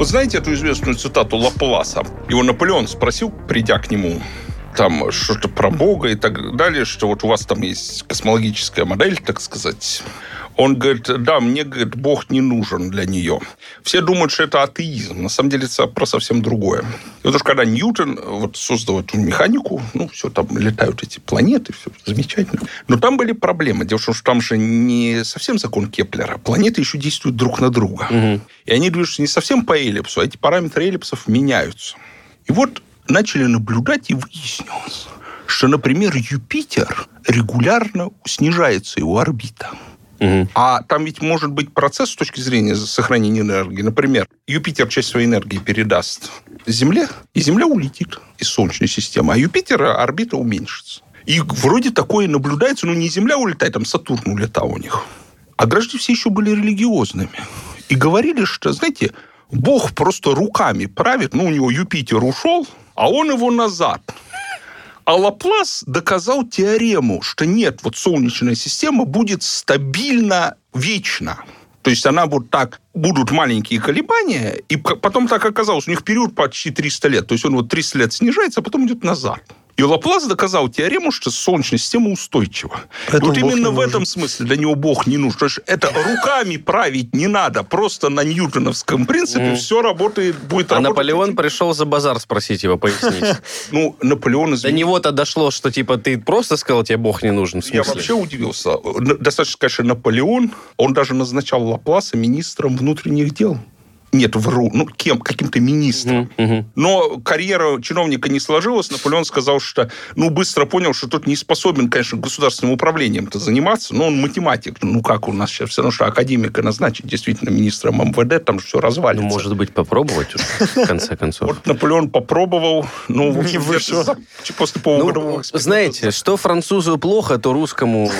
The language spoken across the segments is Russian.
Вот знаете эту известную цитату Лапласа? Его Наполеон спросил, придя к нему, там что-то про Бога и так далее, что вот у вас там есть космологическая модель, так сказать. Он говорит, да, мне, говорит, Бог не нужен для нее. Все думают, что это атеизм. На самом деле это про совсем другое. И вот уж когда Ньютон вот создал эту механику, ну, все, там летают эти планеты, все замечательно. Но там были проблемы. Дело в том, что там же не совсем закон Кеплера. Планеты еще действуют друг на друга. Угу. И они движутся не совсем по эллипсу, а эти параметры эллипсов меняются. И вот начали наблюдать, и выяснилось, что, например, Юпитер регулярно снижается его орбита. Угу. А там ведь может быть процесс с точки зрения сохранения энергии. Например, Юпитер часть своей энергии передаст Земле, и Земля улетит из Солнечной системы, а Юпитера орбита уменьшится. И вроде такое наблюдается, но не Земля улетает, там Сатурн улетал у них. А граждане все еще были религиозными. И говорили, что, знаете, Бог просто руками правит, ну, у него Юпитер ушел, а он его назад. А Лаплас доказал теорему, что нет, вот Солнечная система будет стабильно вечно. То есть она вот так, будут маленькие колебания, и потом так оказалось, у них период почти 300 лет. То есть он вот 300 лет снижается, а потом идет назад. И Лаплас доказал теорему, что Солнечная система устойчива. Поэтому вот именно в этом смысле для него Бог не нужен. То есть это руками править не надо. Просто на ньютоновском принципе mm. все работает, будет а работать. Наполеон пришел за базар спросить его, пояснить. Ну, Наполеон... До него-то дошло, что типа ты просто сказал, тебе Бог не нужен. Я вообще удивился. Достаточно сказать, что Наполеон, он даже назначал Лапласа министром внутренних дел. Нет, вру. Ну, кем? Каким-то министром. Угу. Но карьера чиновника не сложилась. Наполеон сказал, что, ну, быстро понял, что тот не способен, конечно, государственным управлением-то заниматься, но он математик. Ну, как у нас сейчас все равно, что академика назначить действительно министром МВД, там все развалится. Ну, может быть, попробовать уже, в конце концов. Вот Наполеон попробовал, ну, в общем, после ну, Знаете, что французу плохо, то русскому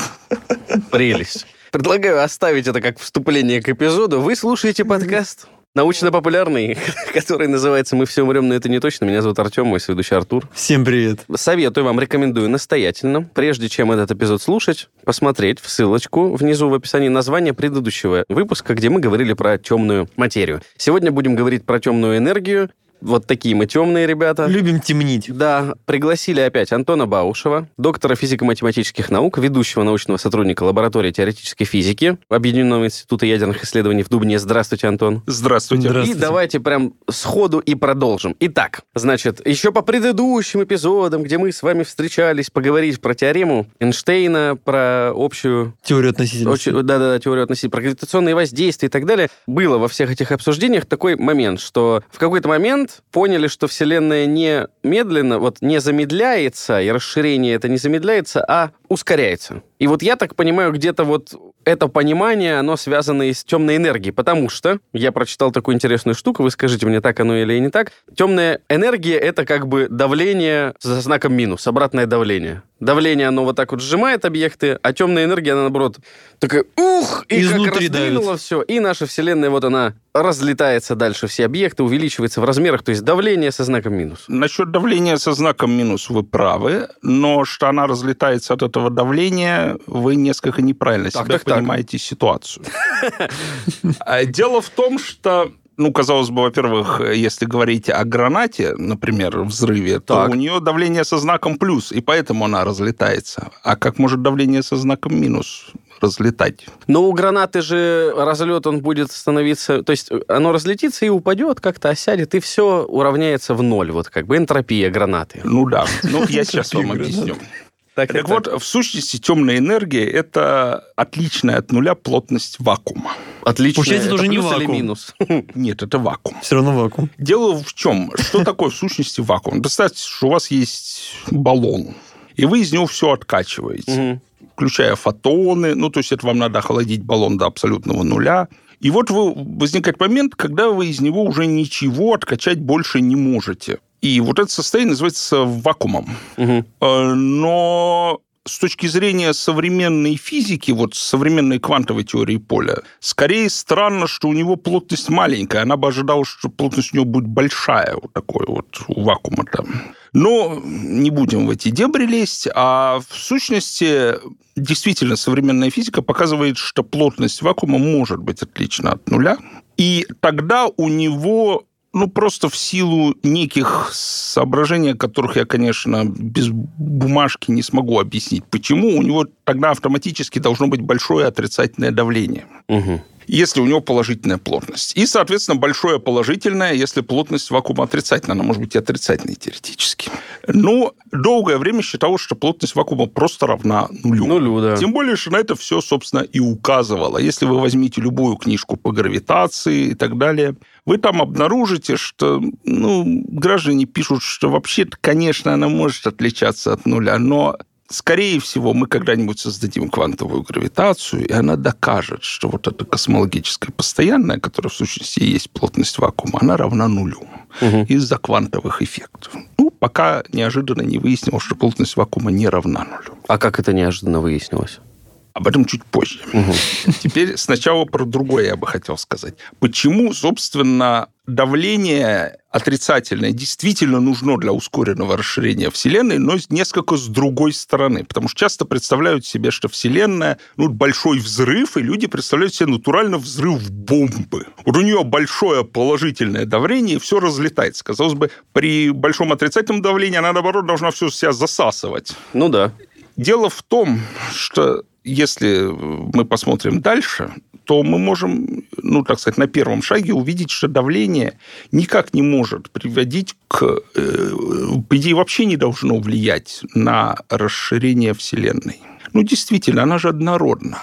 прелесть. Предлагаю оставить это как вступление к эпизоду. Вы слушаете подкаст научно-популярный, который называется «Мы все умрем, но это не точно». Меня зовут Артем, мой следующий Артур. Всем привет. Советую вам, рекомендую настоятельно, прежде чем этот эпизод слушать, посмотреть в ссылочку внизу в описании название предыдущего выпуска, где мы говорили про темную материю. Сегодня будем говорить про темную энергию, вот такие мы темные ребята. Любим темнить. Да, пригласили опять Антона Баушева, доктора физико-математических наук, ведущего научного сотрудника лаборатории теоретической физики Объединенного института ядерных исследований в Дубне. Здравствуйте, Антон. Здравствуйте. Здравствуйте. И давайте прям сходу и продолжим. Итак, значит, еще по предыдущим эпизодам, где мы с вами встречались, поговорить про теорему Эйнштейна, про общую... Теорию относительности. Да-да, теорию относительности, про гравитационные воздействия и так далее. Было во всех этих обсуждениях такой момент, что в какой-то момент момент поняли, что Вселенная не медленно, вот не замедляется, и расширение это не замедляется, а ускоряется. И вот я так понимаю, где-то вот это понимание, оно связано и с темной энергией, потому что я прочитал такую интересную штуку, вы скажите мне, так оно или не так. Темная энергия — это как бы давление со знаком минус, обратное давление. Давление, оно вот так вот сжимает объекты, а темная энергия, она, наоборот, такая ух, и Изнутри как раздвинула давит. все. И наша Вселенная, вот она разлетается дальше, все объекты увеличиваются в размерах, то есть давление со знаком минус. Насчет давления со знаком минус вы правы, но что она разлетается от этого давления, вы несколько неправильно так, себя так, понимаете так. ситуацию. А дело в том, что ну, казалось бы, во-первых, если говорить о гранате, например, взрыве, так. то у нее давление со знаком плюс, и поэтому она разлетается. А как может давление со знаком минус разлетать? Но у гранаты же разлет, он будет становиться... То есть оно разлетится и упадет, как-то осядет, и все уравняется в ноль. Вот как бы энтропия гранаты. Ну да. Ну, я сейчас вам объясню. Так, так вот, в сущности, темная энергия – это отличная от нуля плотность вакуума. Отличная. Получается, это, уже не вакуум. или минус? Нет, это вакуум. Все равно вакуум. Дело в чем? Что такое в сущности вакуум? Представьте, что у вас есть баллон, и вы из него все откачиваете, включая фотоны. Ну, то есть это вам надо охладить баллон до абсолютного нуля. И вот вы, возникает момент, когда вы из него уже ничего откачать больше не можете. И вот это состояние называется вакуумом. Угу. Но с точки зрения современной физики, вот современной квантовой теории поля, скорее странно, что у него плотность маленькая. Она бы ожидала, что плотность у него будет большая, вот такой вот у вакуума там. Но не будем в эти дебри лезть. А в сущности, действительно, современная физика показывает, что плотность вакуума может быть отлична от нуля. И тогда у него ну, просто в силу неких соображений, которых я, конечно, без бумажки не смогу объяснить, почему у него тогда автоматически должно быть большое отрицательное давление. Угу если у него положительная плотность. И, соответственно, большое положительное, если плотность вакуума отрицательная. Она может быть и отрицательной теоретически. Но долгое время считалось, что плотность вакуума просто равна нулю. Нулю, да. Тем более, что на это все, собственно, и указывало. Если вы возьмете любую книжку по гравитации и так далее, вы там обнаружите, что ну, граждане пишут, что вообще-то, конечно, она может отличаться от нуля, но скорее всего, мы когда-нибудь создадим квантовую гравитацию, и она докажет, что вот эта космологическая постоянная, которая в сущности есть плотность вакуума, она равна нулю угу. из-за квантовых эффектов. Ну, пока неожиданно не выяснилось, что плотность вакуума не равна нулю. А как это неожиданно выяснилось? Об этом чуть позже. Угу. Теперь сначала про другое я бы хотел сказать. Почему, собственно, давление отрицательное действительно нужно для ускоренного расширения Вселенной, но несколько с другой стороны. Потому что часто представляют себе, что Вселенная ну, большой взрыв, и люди представляют себе натурально взрыв бомбы. Вот у нее большое положительное давление, и все разлетается. Казалось бы, при большом отрицательном давлении она, наоборот, должна все себя засасывать. Ну да. Дело в том, что если мы посмотрим дальше, то мы можем, ну, так сказать, на первом шаге увидеть, что давление никак не может приводить к... Э, по идее, вообще не должно влиять на расширение Вселенной. Ну, действительно, она же однородна.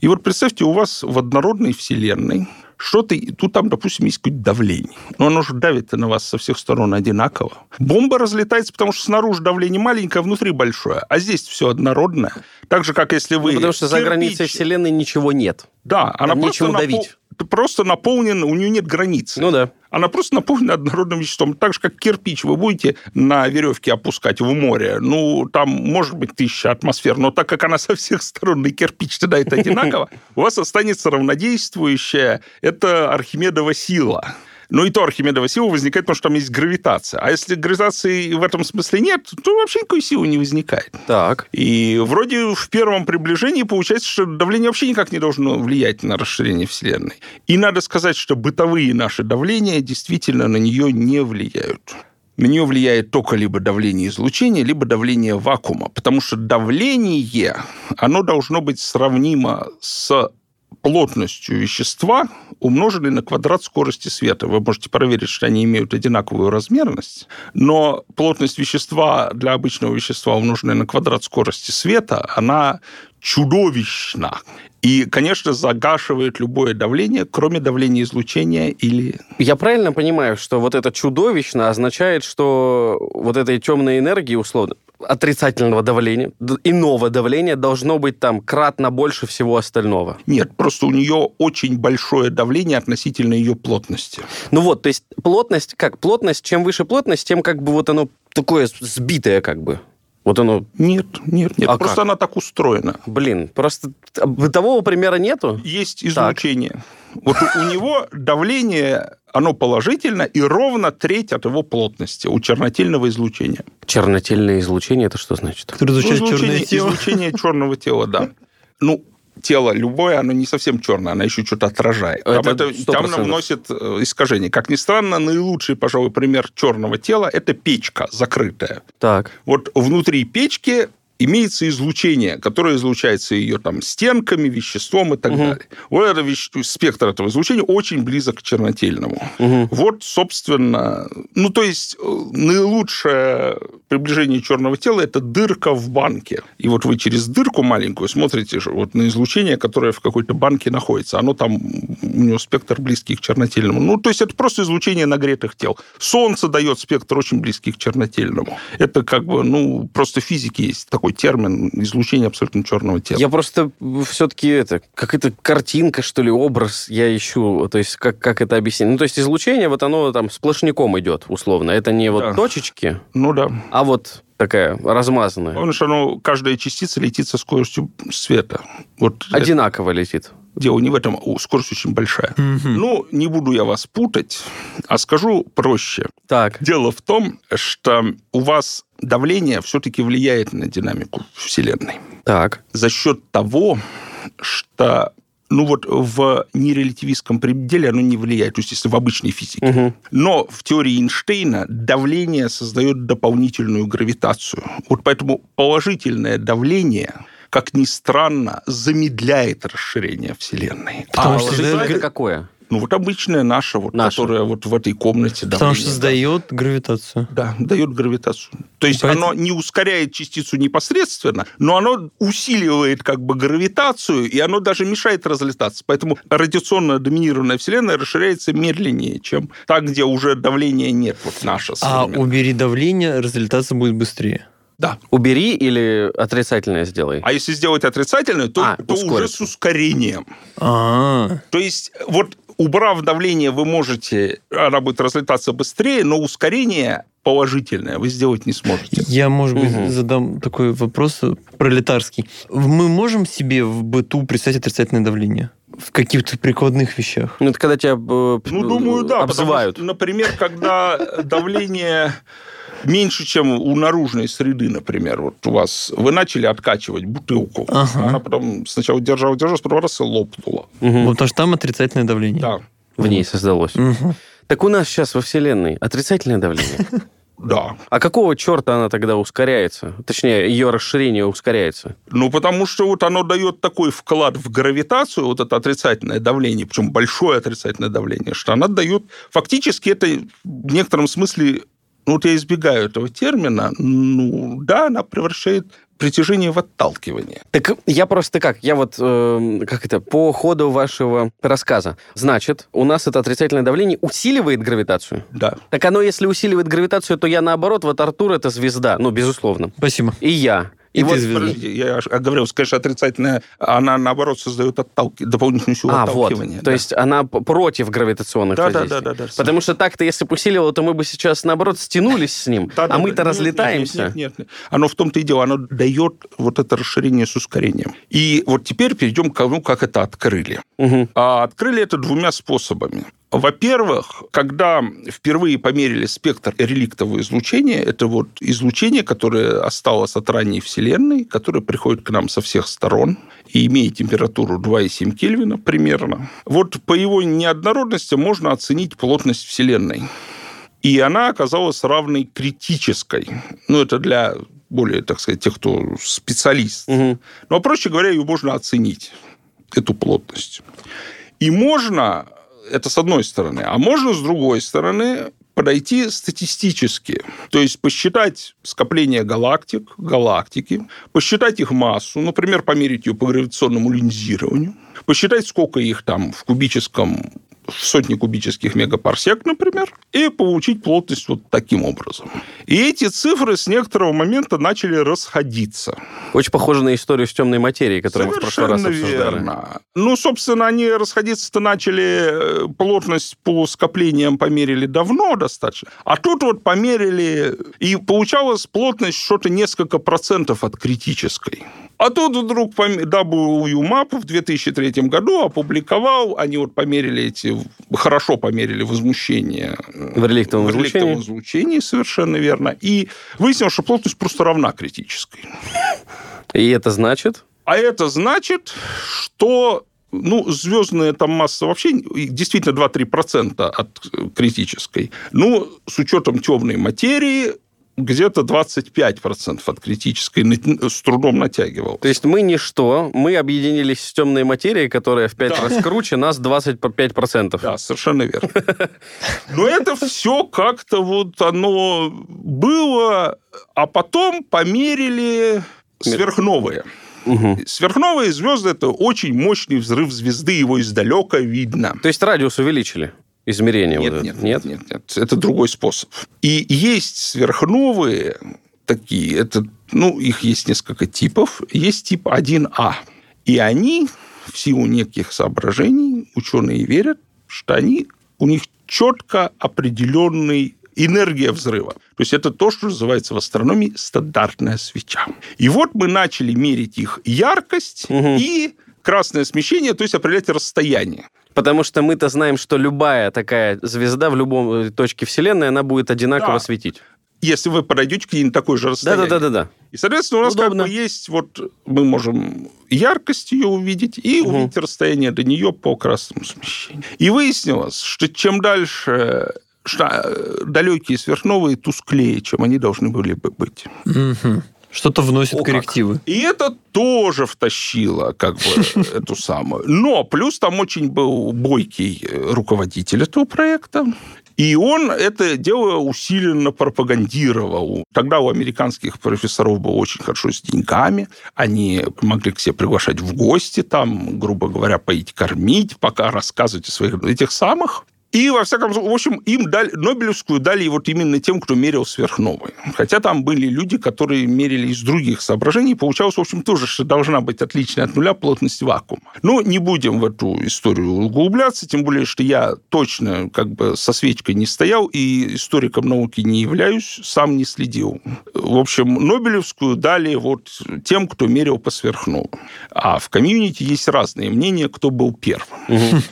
И вот представьте, у вас в однородной Вселенной что-то, тут там, допустим, есть какое-то давление. Но оно же давит на вас со всех сторон одинаково. Бомба разлетается, потому что снаружи давление маленькое, а внутри большое. А здесь все однородное. Так же, как если вы... Ну, потому что кирпич... за границей Вселенной ничего нет. Да, она Там просто, напол... давить. Просто наполнена, у нее нет границы. Ну да. Она просто наполнена однородным веществом. Так же, как кирпич вы будете на веревке опускать в море. Ну, там может быть тысяча атмосфер, но так как она со всех сторон и кирпич тогда это одинаково, у вас останется равнодействующая, это Архимедова сила. Ну и то Архимедова сила возникает, потому что там есть гравитация. А если гравитации в этом смысле нет, то вообще никакой силы не возникает. Так. И вроде в первом приближении получается, что давление вообще никак не должно влиять на расширение Вселенной. И надо сказать, что бытовые наши давления действительно на нее не влияют на нее влияет только либо давление излучения, либо давление вакуума, потому что давление, оно должно быть сравнимо с плотностью вещества, умноженной на квадрат скорости света. Вы можете проверить, что они имеют одинаковую размерность, но плотность вещества для обычного вещества, умноженная на квадрат скорости света, она чудовищна. И, конечно, загашивает любое давление, кроме давления излучения или... Я правильно понимаю, что вот это чудовищно означает, что вот этой темной энергии, условно, отрицательного давления, иного давления должно быть там кратно больше всего остального. Нет, просто у нее очень большое давление относительно ее плотности. Ну вот, то есть плотность, как плотность, чем выше плотность, тем как бы вот оно такое сбитое как бы. Вот оно... Нет, нет, нет. А просто как? она так устроена. Блин, просто бытового примера нету? Есть излучение. Так. Вот у, него давление, оно положительно, и ровно треть от его плотности у чернотельного излучения. Чернотельное излучение, это что значит? Излучение. Излучение черного тела, да. Ну, тело любое, оно не совсем черное, оно еще что-то отражает. Там, Это там нам искажение. Как ни странно, наилучший, пожалуй, пример черного тела – это печка закрытая. Так. Вот внутри печки имеется излучение, которое излучается ее там стенками, веществом и так угу. далее. Вот это веще... спектр этого излучения очень близок к чернотельному. Угу. Вот, собственно, ну то есть э, наилучшее приближение черного тела это дырка в банке. И вот вы через дырку маленькую смотрите вот на излучение, которое в какой-то банке находится. Оно там, у него спектр близкий к чернотельному. Ну, то есть это просто излучение нагретых тел. Солнце дает спектр очень близкий к чернотельному. Это как бы, ну, просто физики есть такой термин излучение абсолютно черного тела. Я просто все-таки это, как это картинка, что ли, образ я ищу, то есть как, как это объяснить. Ну, то есть излучение, вот оно там сплошняком идет, условно. Это не вот Да. точечки, Ну да. а вот такая размазанная. Помнишь, оно, каждая частица летит со скоростью света. Вот это- Одинаково летит. дело не в этом, а скорость очень большая. Мгм. Ну, не буду я вас путать, а скажу проще. Так. Дело в том, что у вас давление все-таки влияет на динамику Вселенной Так. за счет того, что ну вот в нерелятивистском пределе оно не влияет, то есть если в обычной физике. Мгм. Но в теории Эйнштейна давление создает дополнительную гравитацию. Вот поэтому положительное давление, как ни странно, замедляет расширение Вселенной. Потому а что это какое? Ну вот обычная наша, вот, Наша. которая вот в этой комнате Потому давление, что да. создает гравитацию. Да, дает гравитацию. То есть Поэтому- оно не ускоряет частицу непосредственно, но оно усиливает как бы гравитацию, и оно даже мешает разлетаться. Поэтому радиационно доминированная Вселенная расширяется медленнее, чем та, где уже давления нет, вот наша А убери давление, разлетаться будет быстрее. Да. Убери или отрицательное сделай? А если сделать отрицательное, то, А, то уже с ускорением. А, То есть вот убрав давление, вы можете, она будет разлетаться быстрее, но ускорение положительное вы сделать не сможете. я, может быть, Мгм. задам такой вопрос пролетарский. Мы можем себе в быту представить отрицательное давление? В каких-то прикладных вещах? Ну, это когда тебя э, Ну, думаю, да. обзывают. что, например, когда давление меньше, чем у наружной среды, например, вот у вас, вы начали откачивать бутылку, Ага. она потом сначала держала, держалась, потом раз и лопнула. Вот, потому что там отрицательное давление. Да, В ней создалось. Мгм. Так у нас сейчас во Вселенной отрицательное давление. да. А какого черта она тогда ускоряется? Точнее, ее расширение ускоряется. Ну, потому что вот оно дает такой вклад в гравитацию, вот это отрицательное давление, причем большое отрицательное давление, что она дает... Фактически это в некотором смысле... Ну, вот я избегаю этого термина. Ну, да, она превращает притяжение в отталкивание. Так я просто как, я вот, э, как это, по ходу вашего рассказа. Значит, у нас это отрицательное давление усиливает гравитацию? Да. Так оно, если усиливает гравитацию, то я наоборот, вот Артур это звезда, ну, безусловно. Спасибо. И я. И, И вот... Подожди, я аж оговорил, конечно, отрицательная, она, наоборот, создает отталки... дополнительную силу А, вот. отталкивания. То да. есть она против гравитационных Да, да, воздействий. да, да, да. Потому что так-то, если бы усиливало, то мы бы сейчас, наоборот, стянулись с ним, Да, да, а мы-то да. Разлетаемся. Нет, нет, нет. Оно в том-то и дело, оно дает вот это расширение с ускорением. И вот теперь перейдем к тому, как это открыли. Мгм. А открыли это двумя способами. Во-первых, когда впервые померили спектр реликтового излучения, это вот излучение, которое осталось от ранней Вселенной, которое приходит к нам со всех сторон и имеет температуру 2,7 Кельвина примерно. Вот по его неоднородности можно оценить плотность Вселенной. И она оказалась равной критической. Ну, это для более, так сказать, тех, кто специалист. Мгм. Ну, а проще говоря, ее можно оценить, эту плотность. И можно, это с одной стороны, а можно с другой стороны подойти статистически, то есть посчитать скопление галактик, галактики, посчитать их массу, например, померить ее по гравитационному линзированию, посчитать, сколько их там в кубическом в сотни кубических мегапарсек, например, и получить плотность вот таким образом. И эти цифры с некоторого момента начали расходиться. Очень похоже на историю с темной материей, которую мы в прошлый раз Совершенно обсуждали. верно. Ну, собственно, они расходиться-то начали, э, плотность по скоплениям померили давно достаточно, а тут вот померили, и получалась плотность что-то несколько процентов от критической. А тут вдруг WMAP в 2003 году опубликовал, они вот померили эти, хорошо померили возмущение В реликтовом в излучении. реликтовом излучении, совершенно верно. И выяснилось, что плотность просто равна критической. И это значит? А это значит, что ну, звездная там масса вообще действительно 2-3% от критической. Ну, с учетом темной материи, где-то 25% от критической с трудом натягивал. То есть мы ничто, мы объединились с темной материей, которая в пять Да. раз круче, нас 25%. Да, совершенно верно. Но это все как-то вот оно было, а потом померили сверхновые. Мгм. Сверхновые звезды – это очень мощный взрыв звезды, его издалека видно. То есть радиус увеличили? Измерение Нет, вот нет, нет, нет, нет. Это другой способ. И есть сверхновые такие, это, ну, их есть несколько типов. Есть тип 1А. И они, в силу неких соображений, ученые верят, что они, у них четко определенный энергия взрыва. То есть это то, что называется в астрономии стандартная свеча. И вот мы начали мерить их яркость Мгм. и красное смещение, то есть определять расстояние. Потому что мы-то знаем, что любая такая звезда в любом э, точке Вселенной, она будет одинаково Да. светить. если вы подойдете к ней на такой же расстоянии. Да-да-да-да. И, соответственно, у нас Удобно. как бы есть вот мы можем яркость ее увидеть и Мгм. увидеть расстояние до нее по красному смещению. И выяснилось, что чем дальше что э, далекие сверхновые тусклее, чем они должны были бы быть. Мгм. Что-то вносит О, как. коррективы. И это тоже втащило как бы эту самую. Но плюс там очень был бойкий э, руководитель этого проекта. И он это дело усиленно пропагандировал. Тогда у американских профессоров было очень хорошо с деньгами. Они могли к себе приглашать в гости, там, грубо говоря, поить, кормить, пока рассказывать о своих этих самых. И, во всяком случае, в общем, им дали, Нобелевскую дали вот именно тем, кто мерил сверхновые. Хотя там были люди, которые мерили из других соображений. Получалось, в общем, тоже, что должна быть отличная от нуля плотность вакуума. Но не будем в эту историю углубляться, тем более, что я точно как бы со свечкой не стоял и историком науки не являюсь, сам не следил. В общем, Нобелевскую дали вот тем, кто мерил по сверхновым. А в комьюнити есть разные мнения, кто был первым. Мгм.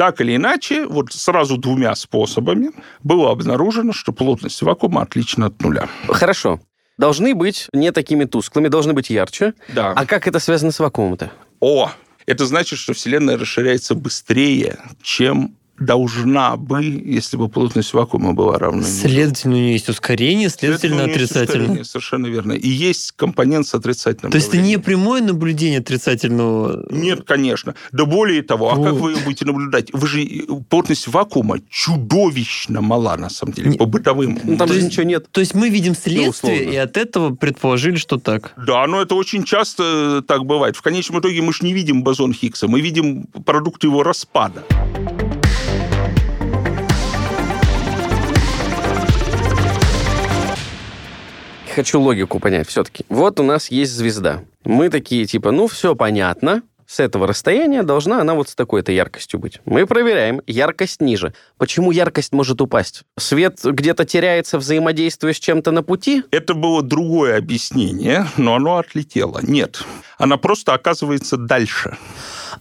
Так или иначе, вот сразу двумя способами было обнаружено, что плотность вакуума отлична от нуля. Хорошо. Должны быть не такими тусклыми, должны быть ярче. Да. А как это связано с вакуумом-то? О, это значит, что Вселенная расширяется быстрее, чем должна бы, если бы плотность вакуума была равна. Следовательно, у нее есть ускорение, следовательно, у нее есть отрицательно. ускорение, Совершенно верно. И есть компонент с отрицательным То есть это не прямое наблюдение отрицательного... Нет, конечно. Да более того, а как вы ее будете наблюдать? Вы же плотность вакуума чудовищно мала, на самом деле, Не- по бытовым. Ну, там То же есть- ничего нет. То есть мы видим следствие, и от этого предположили, что так. Да, но это очень часто так бывает. В конечном итоге мы же не видим бозон Хиггса, мы видим продукт его распада. Хочу логику понять все-таки. Вот у нас есть звезда. Мы такие, типа, ну, все понятно. С этого расстояния должна она вот с такой-то яркостью быть. Мы проверяем. Яркость ниже. Почему яркость может упасть? Свет где-то теряется, взаимодействуя с чем-то на пути? Это было другое объяснение, но оно отлетело. Нет, она просто оказывается дальше.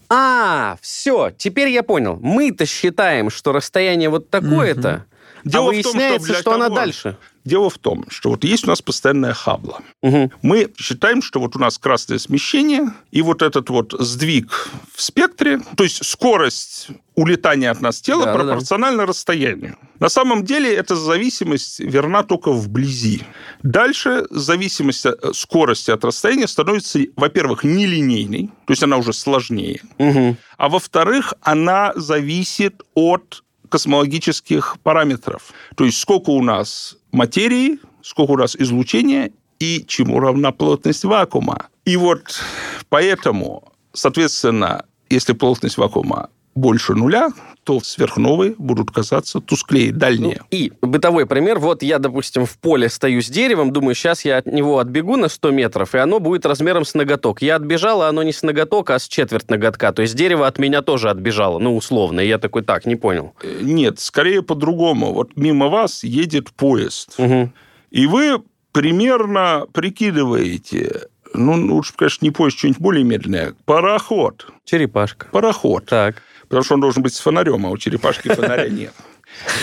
А, все, теперь я понял. Мы-то считаем, что расстояние вот такое-то, Дело а в том, что выясняется, что она того- дальше. Дело в том, что вот есть у нас постоянная хабла. Мгм. Мы считаем, что вот у нас красное смещение и вот этот вот сдвиг в спектре, то есть скорость улетания от нас тела Да-да-да. пропорциональна расстоянию. На самом деле эта зависимость верна только вблизи. Дальше зависимость э, скорости от расстояния становится, во-первых, нелинейной, то есть она уже сложнее, Мгм. а во-вторых, она зависит от космологических параметров. То есть сколько у нас материи, сколько у нас излучения и чему равна плотность вакуума. И вот поэтому, соответственно, если плотность вакуума больше нуля, то сверхновые будут казаться тусклее, дальнее. И бытовой пример. Вот я, допустим, в поле стою с деревом, думаю, сейчас я от него отбегу на 100 метров, и оно будет размером с ноготок. Я отбежал, а оно не с ноготок, а с четверть ноготка. То есть дерево от меня тоже отбежало, ну, условно. И я такой, так, не понял. Э, Нет, скорее по-другому. Вот мимо вас едет поезд. Мгм. И вы примерно прикидываете, ну, лучше, конечно, не поезд, что-нибудь более медленное, пароход. Черепашка. Пароход. Так. Потому что он должен быть с фонарем, а у черепашки фонаря нет.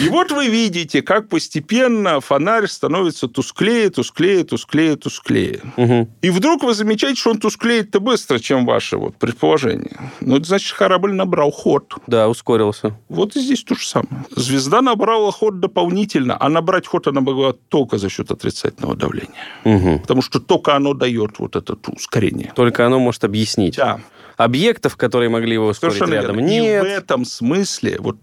И вот вы видите, как постепенно фонарь становится тусклее, тусклее, тусклее, тусклее. Мгм. И вдруг вы замечаете, что он тусклеет-то быстро, чем ваше вот предположение. Ну, это значит, корабль набрал ход. Да, ускорился. Вот и здесь то же самое. Звезда набрала ход дополнительно, а набрать ход она могла только за счет отрицательного давления. Мгм. Потому что только оно дает вот это ускорение. Только оно может объяснить. Да, Объектов, которые могли его ускорить совершенно рядом, верно. нет. И в этом смысле, вот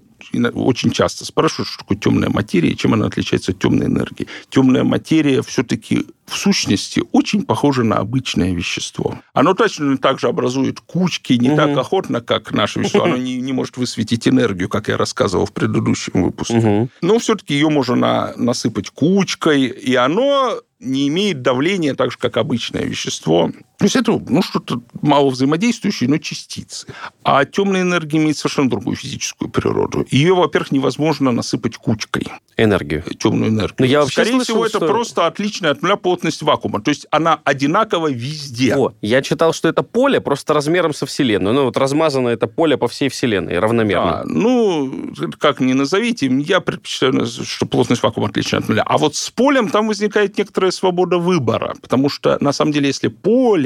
очень часто спрашивают, что такое темная материя, чем она отличается от темной энергии. Темная материя все-таки в сущности очень похожа на обычное вещество. Оно точно так же образует кучки, не Мгм. так охотно, как наше вещество. Оно не, не может высветить энергию, как я рассказывал в предыдущем выпуске. Мгм. Но все-таки ее можно на- насыпать кучкой, и оно не имеет давления так же, как обычное вещество. То есть это ну, что-то мало взаимодействующее, но частицы. А темная энергия имеет совершенно другую физическую природу. Ее, во-первых, невозможно насыпать кучкой. Энергию. Темную энергию. Но я вообще Скорее слышал, всего, это что- просто отличная от нуля плотность вакуума. То есть она одинакова везде. О, я читал, что это поле просто размером со Вселенной. Ну, вот размазано это поле по всей Вселенной равномерно. Да, ну, как ни назовите, я предпочитаю, что плотность вакуума отлична от нуля. А вот с полем там возникает некоторая свобода выбора, потому что, на самом деле, если поле,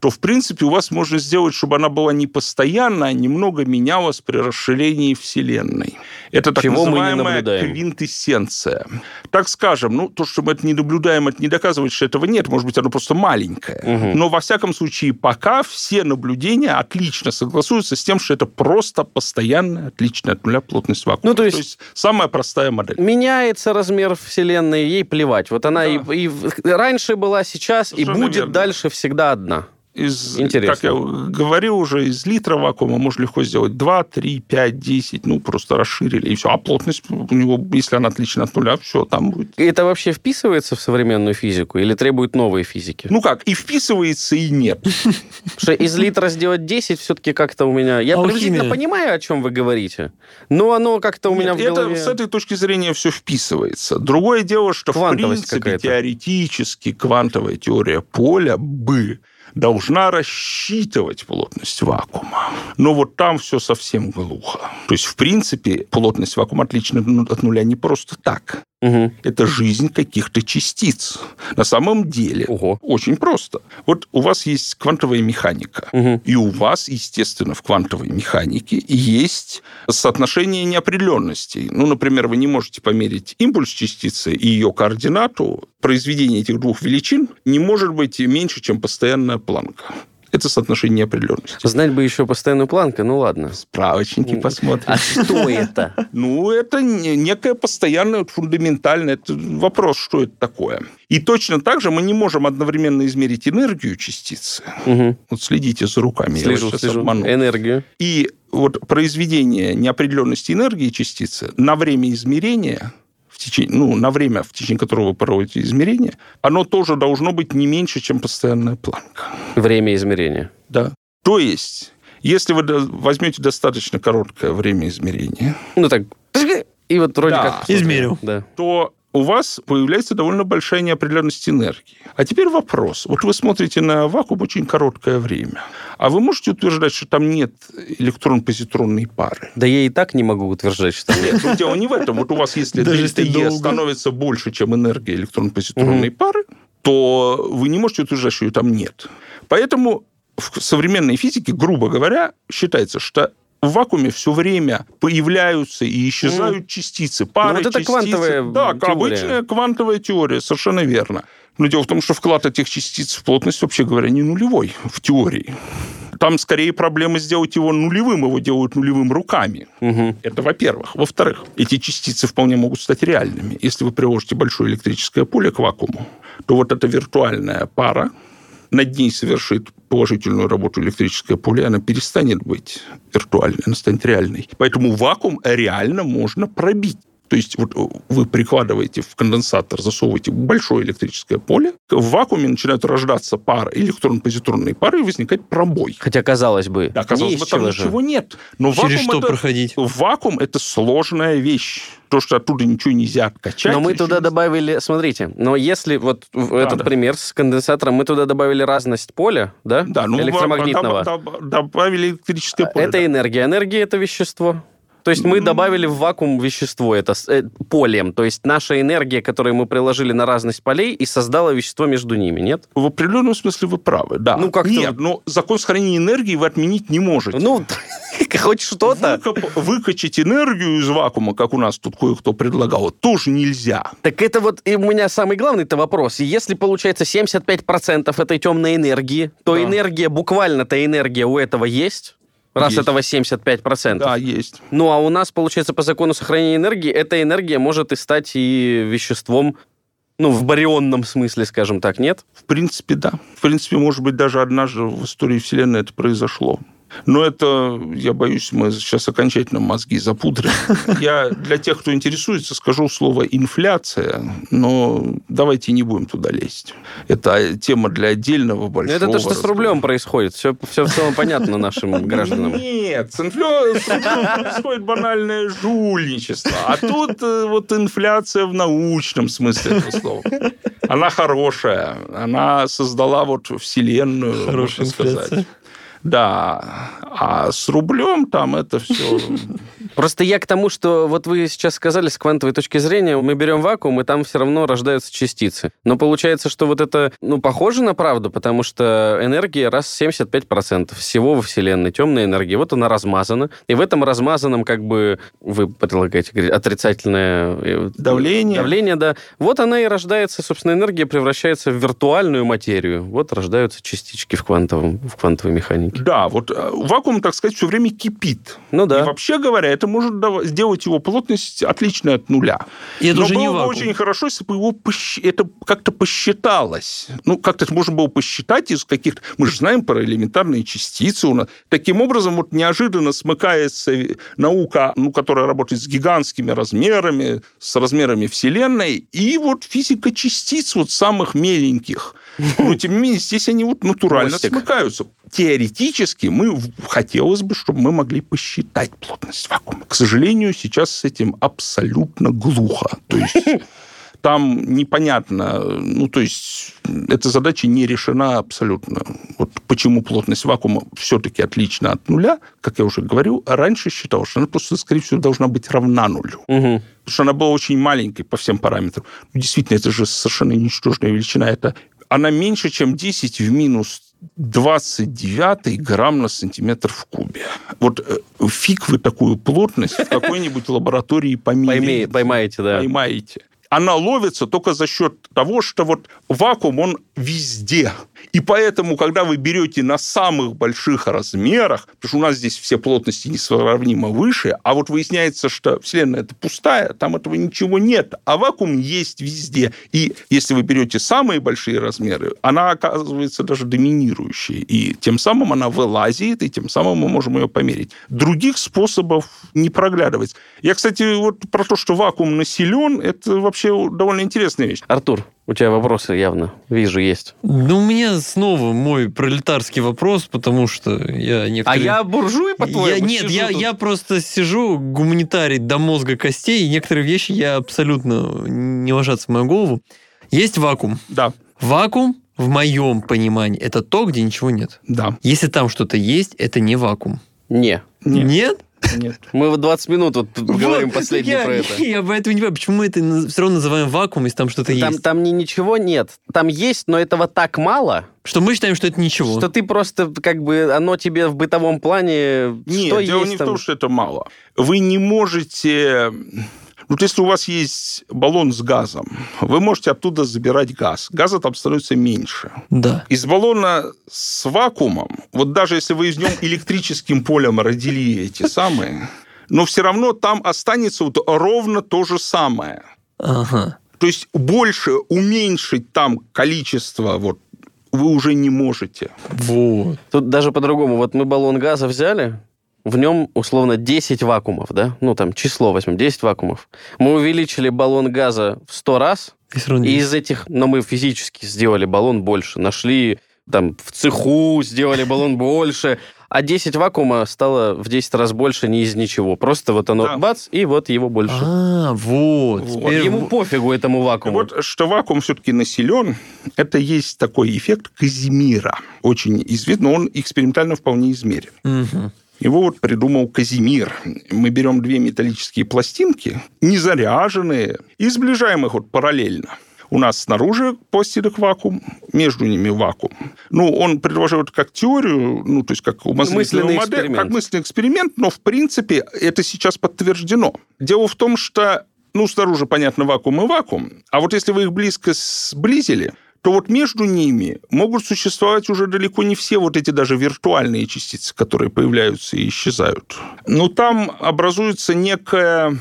то, в принципе, у вас можно сделать, чтобы она была не постоянно, а немного менялась при расширении Вселенной. Это так Чего называемая квинтэссенция. Так скажем, ну, то, что мы это не наблюдаем, это не доказывает, что этого нет. Может быть, оно просто маленькое. Мгм. Но, во всяком случае, пока все наблюдения отлично согласуются с тем, что это просто постоянная, отличная от нуля плотность вакуума. Ну, то есть- самая простая модель. Меняется размер Вселенной, ей плевать. Вот она и, Да. и в- раньше была, сейчас, и Совершенно будет верно. дальше всегда żadna. Из, Интересно. Как я говорил уже, из литра вакуума можно легко сделать 2, 3, 5, 10, ну, просто расширили, и все. А плотность у него, если она отлична от нуля, все, там будет. Это вообще вписывается в современную физику или требует новой физики? Ну как, и вписывается, и нет. Потому что из литра сделать 10 все-таки как-то у меня... Я Алхимия. приблизительно понимаю, о чем вы говорите, но оно как-то у меня в это голове... с этой точки зрения все вписывается. Другое дело, что в принципе теоретически квантовая теория поля бы должна рассчитывать плотность вакуума. Но вот там все совсем глухо. То есть, в принципе, плотность вакуума отлична от нуля не просто так. Мгм. Это жизнь каких-то частиц. На самом деле, Ого. очень просто. Вот у вас есть квантовая механика. Мгм. И у вас, естественно, в квантовой механике есть соотношение неопределенностей. Ну, например, вы не можете померить импульс частицы и ее координату. Произведение этих двух величин не может быть меньше, чем постоянная планка. Это соотношение неопределенности. Знать бы еще постоянную планку, ну ладно. Справочники посмотрим. А что это? Ну, это не- некое постоянное, фундаментальное это вопрос, что это такое. И точно так же мы не можем одновременно измерить энергию частицы. Вот следите за руками. я Слежу, сейчас слежу. обману. Энергию. И вот произведение неопределенности энергии частицы на время измерения, в течение, ну, на время, в течение которого вы проводите измерение, оно тоже должно быть не меньше, чем постоянная планка. Время измерения. Да. То есть, если вы возьмете достаточно короткое время измерения, Ну так, и вот вроде Да. как... Измерил. Да. то у вас появляется довольно большая неопределенность энергии. А теперь вопрос. Вот вы смотрите на вакуум очень короткое время. А вы можете утверждать, что там нет электрон-позитронной пары? Да я и так не могу утверждать, что нет. Нет, ну, дело не в этом. Вот у вас, если дельта если Е становится больше, чем энергия электрон-позитронной пары, то вы не можете утверждать, что ее там нет. Поэтому в современной физике, грубо говоря, считается, что в вакууме все время появляются и исчезают частицы, пары Ну, вот это частицы. квантовая Да, теория. обычная квантовая теория, совершенно верно. Но дело в том, что вклад этих частиц в плотность, вообще говоря, не нулевой в теории. Там скорее проблема сделать его нулевым, его делают нулевым руками. Мгм. Это во-первых. Во-вторых, эти частицы вполне могут стать реальными. Если вы приложите большое электрическое поле к вакууму, то вот эта виртуальная пара, над ней совершит положительную работу электрическое поле, она перестанет быть виртуальной, она станет реальной. Поэтому вакуум реально можно пробить. То есть вот вы прикладываете в конденсатор, засовываете большое электрическое поле, в вакууме начинают рождаться пары, электрон-позитронные пары, и возникает пробой. Хотя, казалось бы, Да, казалось не бы, там же. ничего нет. Но Через вакуум что это- проходить? Вакуум – это сложная вещь. То, что оттуда ничего нельзя откачать. Но мы туда не- добавили, смотрите, но если вот в этот да. пример с конденсатором, мы туда добавили разность поля, да, Да, ну, электромагнитного. доб- доб- добавили электрическое поле. это да. энергия. Энергия это вещество. То есть мы добавили в вакуум вещество, это э, полем. То есть наша энергия, которую мы приложили на разность полей, и создала вещество между ними, нет? В определенном смысле вы правы, да. Ну, как-то Нет, но закон сохранения энергии вы отменить не можете. Ну, хоть что-то. Выкоп- выкачать энергию из вакуума, как у нас тут кое-кто предлагал, тоже нельзя. Так это вот и у меня самый главный-то вопрос. Если получается 75% этой темной энергии, то Да. энергия, буквально-то энергия у этого есть, раз Есть. этого 75%. Да, есть. Ну, а у нас, получается, по закону сохранения энергии, эта энергия может и стать и веществом, ну, в барионном смысле, скажем так, нет? В принципе, да. В принципе, может быть, даже однажды в истории Вселенной это произошло. Но это, я боюсь, мы сейчас окончательно мозги запудрим. Я для тех, кто интересуется, скажу слово «инфляция», но давайте не будем туда лезть. Это тема для отдельного большого Это то, что с рублем происходит. Все, все в целом понятно нашим гражданам. Нет, с инфляцией происходит банальное жульничество. А тут э, вот инфляция в научном смысле этого слова. Она хорошая. Она создала вот вселенную, Хорошая можно сказать. инфляция. Да. А с рублем там это все... Просто я к тому, что вот вы сейчас сказали с квантовой точки зрения, мы берем вакуум, и там все равно рождаются частицы. Но получается, что вот это, ну, похоже на правду, потому что энергия раз в 75% всего во Вселенной, темная энергия, вот она размазана. И в этом размазанном, как бы, вы предлагаете говорить, отрицательное... э, Давление. Давление, да. Вот она и рождается, собственно, энергия превращается в виртуальную материю. Вот рождаются частички в, квантовом, в квантовой механике. Да, вот э, вакуум, так сказать, все время кипит. Ну да. И вообще говоря, это может сделать его плотность отличной от нуля. И это Но уже было не бы вакуум. очень хорошо, если бы его посч- это как-то посчиталось. Ну, как-то это можно было посчитать из каких-то... Мы же знаем про элементарные частицы. У нас. Таким образом, вот неожиданно смыкается наука, ну, которая работает с гигантскими размерами, с размерами Вселенной, и вот физика частиц вот самых меленьких. Но, тем не менее, здесь они вот натурально Мостик. смыкаются. Теоретически мы, хотелось бы, чтобы мы могли посчитать плотность вакуума. К сожалению, сейчас с этим абсолютно глухо. То есть там непонятно, ну, то есть эта задача не решена абсолютно. Вот почему плотность вакуума все-таки отлична от нуля, как я уже говорил, раньше считал, что она просто, скорее всего, должна быть равна нулю. Мгм. Потому что она была очень маленькой по всем параметрам. Ну, Действительно, это же совершенно ничтожная величина. Это она меньше, чем 10 в минус 29 грамм на сантиметр в кубе. Вот э, фиг вы такую плотность в какой-нибудь лаборатории померяете. поймаете, да. Поймаете. Она ловится только за счет того, что вот вакуум, он везде. И поэтому, когда вы берете на самых больших размерах, потому что у нас здесь все плотности несравнимо выше, а вот выясняется, что Вселенная это пустая, там этого ничего нет, а вакуум есть везде. И если вы берете самые большие размеры, она оказывается даже доминирующей. И тем самым она вылазит, и тем самым мы можем ее померить. Других способов не проглядывать. Я, кстати, вот про то, что вакуум населен, это вообще довольно интересная вещь. Артур, у тебя вопросы явно, вижу, есть. Ну, у меня снова мой пролетарский вопрос, потому что я А некоторые... я буржуй, по-твоему? Я, нет, я, тут? я просто сижу гуманитарий до мозга костей, и некоторые вещи я абсолютно не ложатся в мою голову. Есть вакуум. Да, Вакуум, в моем понимании, это то, где ничего нет. да. Если там что-то есть, это не вакуум. Не. Нет. Нет? Нет. Мы вот 20 минут вот тут говорим Вот, последний я, про это. Я поэтому не понимаю, почему мы это все равно называем вакуум, если там что-то Там, есть. там ни- ничего нет. Там есть, но этого так мало, Что мы считаем, что это ничего. что ты просто, как бы, оно тебе в бытовом плане, Нет, что дело есть не в том, что это мало. Вы не можете... Вот если у вас есть баллон с газом, вы можете оттуда забирать газ. Газа там становится меньше. Да. Из баллона с вакуумом, вот даже если вы из нем электрическим полем родили эти самые, но все равно там останется вот ровно то же самое. Ага. То есть больше уменьшить там количество вот вы уже не можете. Вот. Тут даже по-другому. Вот мы баллон газа взяли, в нем условно 10 вакуумов, да? Ну, там число возьмем, 10 вакуумов. Мы увеличили баллон газа в 100 раз, И и из этих, но мы физически сделали баллон больше. Нашли там в цеху, сделали баллон больше. А 10 вакуума стало в 10 раз больше не из ничего. Просто вот оно Да. бац, и вот его больше. А, вот. Вот. Теперь Ему пофигу этому вакууму. Вот что вакуум все-таки населен, это есть такой эффект Казимира. Очень известный, но он экспериментально вполне измерен. Мгм. Его вот придумал Казимир. Мы берем две металлические пластинки, не заряженные, и сближаем их вот параллельно. У нас снаружи пластинок вакуум, между ними вакуум. Ну, он предложил это как теорию, ну, то есть как Мысленный модель, эксперимент. как мысленный эксперимент, но, в принципе, это сейчас подтверждено. Дело в том, что, ну, снаружи, понятно, вакуум и вакуум, а вот если вы их близко сблизили, то вот между ними могут существовать уже далеко не все вот эти даже виртуальные частицы, которые появляются и исчезают. Но там образуется некая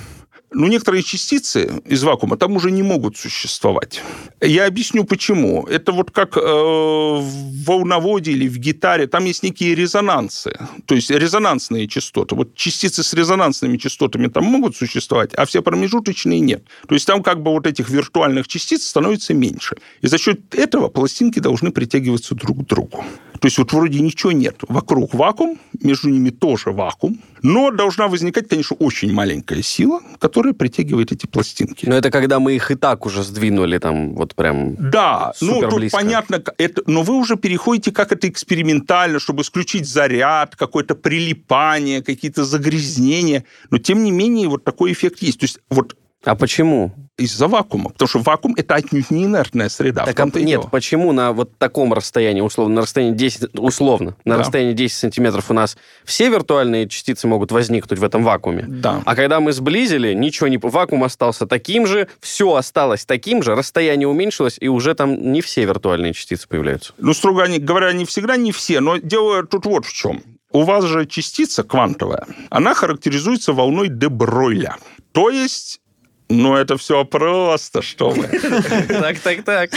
ну, некоторые частицы из вакуума там уже не могут существовать. Я объясню, почему. Это вот как э, в волноводе или в гитаре, там есть некие резонансы, то есть резонансные частоты. Вот частицы с резонансными частотами там могут существовать, а все промежуточные нет. То есть там как бы вот этих виртуальных частиц становится меньше. И за счет этого пластинки должны притягиваться друг к другу. То есть вот вроде ничего нет. Вокруг вакуум, между ними тоже вакуум, но должна возникать, конечно, очень маленькая сила, которая притягивает эти пластинки. Но это когда мы их и так уже сдвинули там вот прям Да, ну тут близко. понятно, это, но вы уже переходите как это экспериментально, чтобы исключить заряд, какое-то прилипание, какие-то загрязнения. Но тем не менее вот такой эффект есть. То есть вот А почему? Из-за вакуума. Потому что вакуум – это отнюдь не инертная среда. Так, а нет, дело. почему на вот таком расстоянии, условно, на расстоянии 10, условно, на Да. расстоянии 10 сантиметров у нас все виртуальные частицы могут возникнуть в этом вакууме? Да. А когда мы сблизили, ничего не... Вакуум остался таким же, все осталось таким же, расстояние уменьшилось, и уже там не все виртуальные частицы появляются. Ну, строго говоря, не всегда не все, но дело тут вот в чем. У вас же частица квантовая, она характеризуется волной де Бройля. То есть, ну, это все просто, что вы. Так, так, так.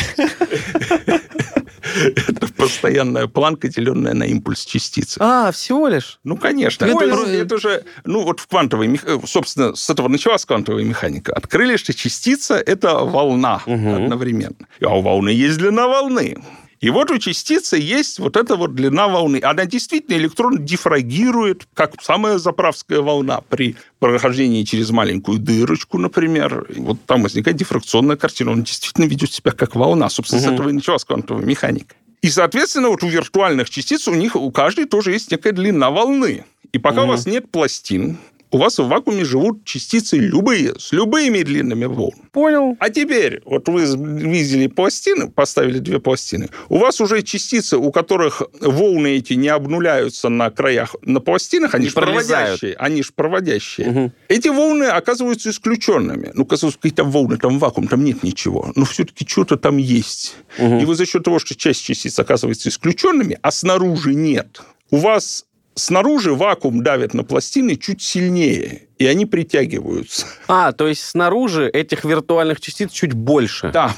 Это постоянная планка, деленная на импульс частицы. А, всего лишь? Ну, конечно. Это, это про- это же, ну, вот в квантовой, мех- э, собственно, с этого началась квантовая механика. Открыли, что частица – это волна Мгм. одновременно. А у волны есть длина волны. И вот у частицы есть вот эта вот длина волны. Она действительно электрон дифрагирует, как самая заправская волна при прохождении через маленькую дырочку, например. И вот там возникает дифракционная картина. Он действительно ведет себя как волна. Собственно, с Мгм. этого и началась квантовая механика. И, соответственно, вот у виртуальных частиц у них у каждой тоже есть некая длина волны. И пока у Мгм. вас нет пластин, у вас в вакууме живут частицы любые, с любыми длинами волн. Понял. А теперь, вот вы видели пластины, поставили две пластины, у вас уже частицы, у которых волны эти не обнуляются на краях на пластинах, они же проводящие, они же проводящие. Мгм. Эти волны оказываются исключенными. Ну, казалось, какие-то волны, там вакуум, там нет ничего. Но все-таки что-то там есть. Мгм. И вы за счет того, что часть частиц оказывается исключенными, а снаружи нет, у вас снаружи вакуум давит на пластины чуть сильнее, и они притягиваются. А, то есть снаружи этих виртуальных частиц чуть больше. Да.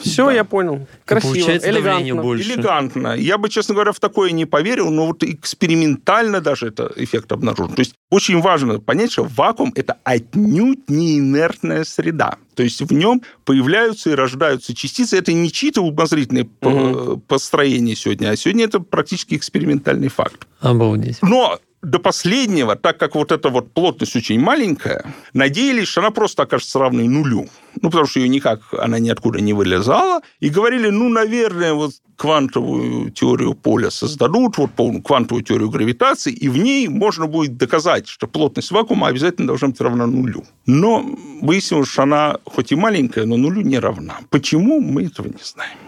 Все, Да. я понял. Красиво, получается элегантно. больше. Элегантно. Я бы, честно говоря, в такое не поверил, но вот экспериментально даже это эффект обнаружен. То есть очень важно понять, что вакуум – это отнюдь не инертная среда. То есть в нем появляются и рождаются частицы. Это не чьи-то умозрительные Мгм. построения сегодня, а сегодня это практически экспериментальный факт. Обалдеть. Но до последнего, так как вот эта вот плотность очень маленькая, надеялись, что она просто окажется равной нулю. Ну, потому что ее никак, она ниоткуда не вылезала. И говорили, ну, наверное, вот квантовую теорию поля создадут, вот полную квантовую теорию гравитации, и в ней можно будет доказать, что плотность вакуума обязательно должна быть равна нулю. Но выяснилось, что она хоть и маленькая, но нулю не равна. Почему, мы этого не знаем.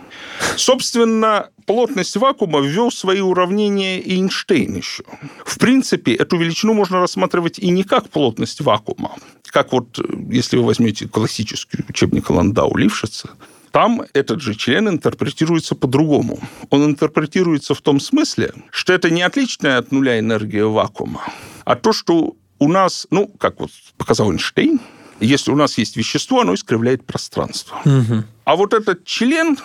Собственно, плотность вакуума ввел свои уравнения и Эйнштейн еще. В принципе, эту величину можно рассматривать и не как плотность вакуума, как вот, если вы возьмете классический учебник Ландау Лившица, там этот же член интерпретируется по-другому. Он интерпретируется в том смысле, что это не отличная от нуля энергия вакуума, а то, что у нас, ну, как вот показал Эйнштейн, если у нас есть вещество, оно искривляет пространство. Мгм. А вот этот член,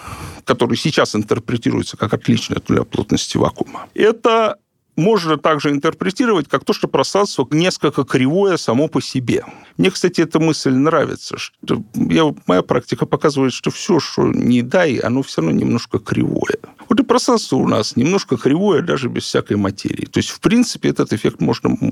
который сейчас интерпретируется как отличный от нуля плотности вакуума, это можно также интерпретировать как то, что пространство несколько кривое само по себе. Мне, кстати, эта мысль нравится. Что я, моя практика показывает, что все, что не дай, оно все равно немножко кривое. Вот и пространство у нас немножко кривое даже без всякой материи. То есть, в принципе, этот эффект можно м, То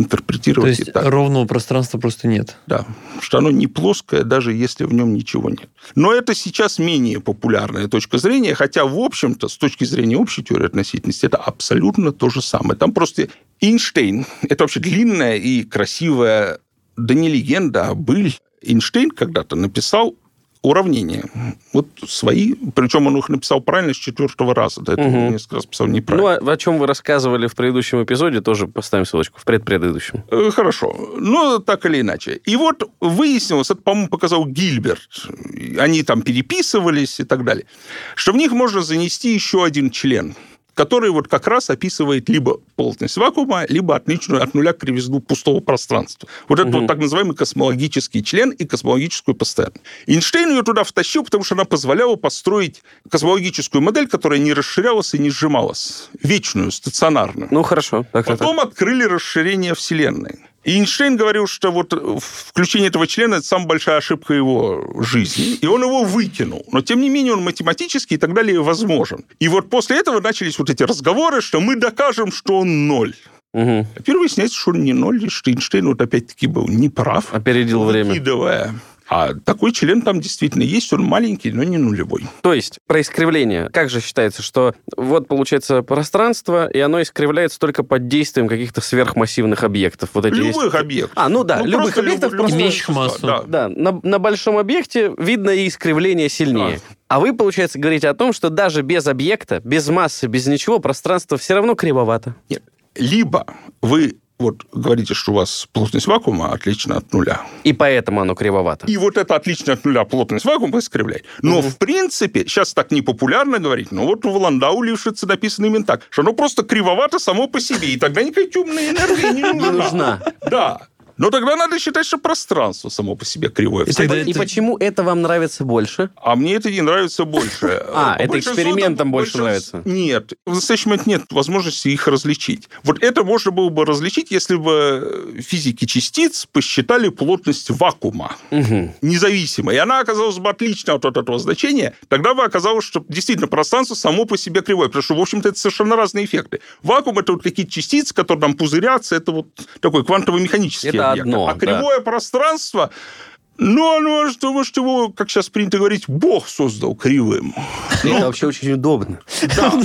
интерпретировать есть и так. ровного пространства просто нет. Да, что оно не плоское, даже если в нем ничего нет. Но это сейчас менее популярная точка зрения, хотя, в общем-то, с точки зрения общей теории относительности, это абсолютно то же самое. Там просто Эйнштейн, это вообще длинная и красивая, да не легенда, а быль. Эйнштейн когда-то написал уравнения. Вот свои, причем он их написал правильно с четвертого раза. До этого он несколько раз писал неправильно. Ну, о, о чем вы рассказывали в предыдущем эпизоде, тоже поставим ссылочку в предпредыдущем. Э, Хорошо. Ну, так или иначе. И вот выяснилось, это, по-моему, показал Гильберт, они там переписывались и так далее, что в них можно занести еще один член. Который вот как раз описывает либо плотность вакуума, либо отличную от нуля кривизну пустого пространства. Вот это угу. вот так называемый космологический член и космологическую постоянность. Эйнштейн ее туда втащил, потому что она позволяла построить космологическую модель, которая не расширялась и не сжималась. Вечную, стационарную. Ну, хорошо. Так, Потом так. открыли расширение Вселенной. И Эйнштейн говорил, что вот включение этого члена – это самая большая ошибка его жизни, и он его выкинул. Но, тем не менее, он математически и так далее возможен. И вот после этого начались вот эти разговоры, что мы докажем, что он ноль. Угу. А теперь выясняется, что он не ноль, что Эйнштейн вот опять-таки был неправ. Опередил время. Выкидывая а такой член там действительно есть, он маленький, но не нулевой. То есть про искривление. Как же считается, что вот получается пространство, и оно искривляется только под действием каких-то сверхмассивных объектов? Вот эти любых есть... объектов. А, ну да, ну, любых объектов. Люб... Просто... Имеющих массу. Да, да на, на большом объекте видно и искривление сильнее. Да. А вы, получается, говорите о том, что даже без объекта, без массы, без ничего, пространство все равно кривовато. Нет. Либо вы вот говорите, что у вас плотность вакуума отлична от нуля. И поэтому оно кривовато. И вот это отлично от нуля плотность вакуума искривляет. Но, угу. в принципе, сейчас так непопулярно говорить, но вот в Ландау Лившице написано именно так, что оно просто кривовато само по себе, и тогда никакая темная энергия не нужна. Да. Но тогда надо считать, что пространство само по себе кривое. И, тогда и это... почему это вам нравится больше? А мне это не нравится больше. А, это экспериментом больше нравится? Нет. В настоящий момент нет возможности их различить. Вот это можно было бы различить, если бы физики частиц посчитали плотность вакуума независимо. И она оказалась бы отлична от этого значения. Тогда бы оказалось, что действительно пространство само по себе кривое. Потому что, в общем-то, это совершенно разные эффекты. Вакуум – это вот какие-то частицы, которые там пузырятся. Это вот такой квантово-механический одно. А кривое пространство ну, оно, что, может, его, как сейчас принято говорить, Бог создал кривым. Это Но... вообще очень удобно. Да.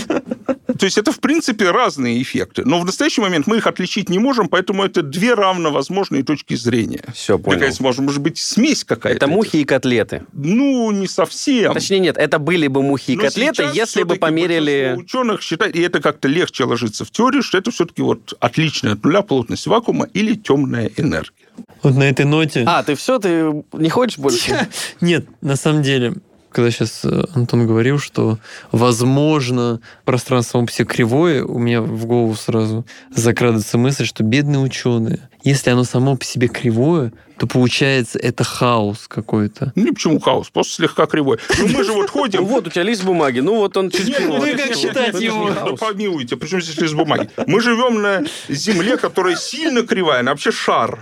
То есть это, в принципе, разные эффекты. Но в настоящий момент мы их отличить не можем, поэтому это две равновозможные точки зрения. Все, понял. Такая, может, может быть, смесь какая-то. Это мухи и котлеты. Ну, не совсем. Точнее, нет, это были бы мухи и Но котлеты, если бы померили... ученых считают, и это как-то легче ложится в теорию, что это все-таки вот отличная от нуля плотность вакуума или темная энергия. Вот на этой ноте... А, ты все, ты не хочешь больше? Нет, на самом деле, когда сейчас э, Антон говорил, что, возможно, пространство само все кривое, у меня в голову сразу закрадывается мысль, что бедные ученые, если оно само по себе кривое, то получается это хаос какой-то. Ну, почему хаос? Просто слегка кривой. Ну, мы же вот ходим... Вот, у тебя лист бумаги, ну, вот он чуть Ну, как считать его? Ну, помилуйте, почему здесь лист бумаги? Мы живем на Земле, которая сильно кривая, она вообще шар.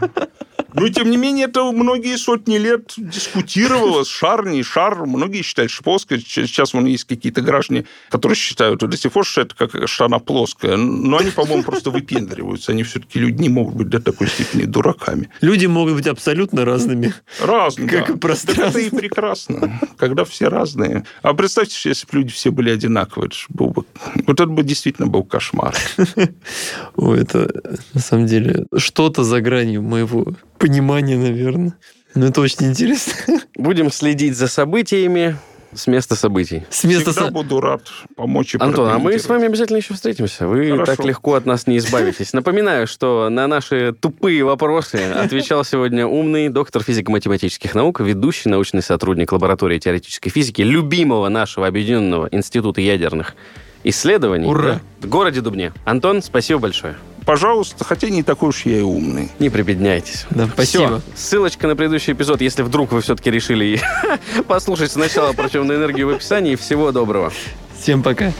Но, тем не менее, это многие сотни лет дискутировалось. Шар, не шар. Многие считают, что плоская. Сейчас вон есть какие-то граждане, которые считают до сих пор, что это как что она плоская. Но они, по-моему, просто выпендриваются. Они все-таки люди не могут быть до такой степени дураками. Люди могут быть абсолютно разными. Разные, Как да. и пространство. это и прекрасно, когда все разные. А представьте, если бы люди все были одинаковые, это был бы... Вот это бы действительно был кошмар. Ой, это на самом деле что-то за гранью моего понимания, наверное. Но это очень интересно. Будем следить за событиями с места событий. С места Всегда со... буду рад помочь и Антон, а мы с вами обязательно еще встретимся. Вы Хорошо. так легко от нас не избавитесь. Напоминаю, что на наши тупые вопросы отвечал сегодня умный доктор физико-математических наук, ведущий научный сотрудник лаборатории теоретической физики любимого нашего Объединенного института ядерных исследований Ура! в городе Дубне. Антон, спасибо большое пожалуйста, хотя не такой уж я и умный. Не прибедняйтесь. Да, спасибо. Все. Ссылочка на предыдущий эпизод, если вдруг вы все-таки решили послушать сначала про темную энергию в описании. Всего доброго. Всем пока.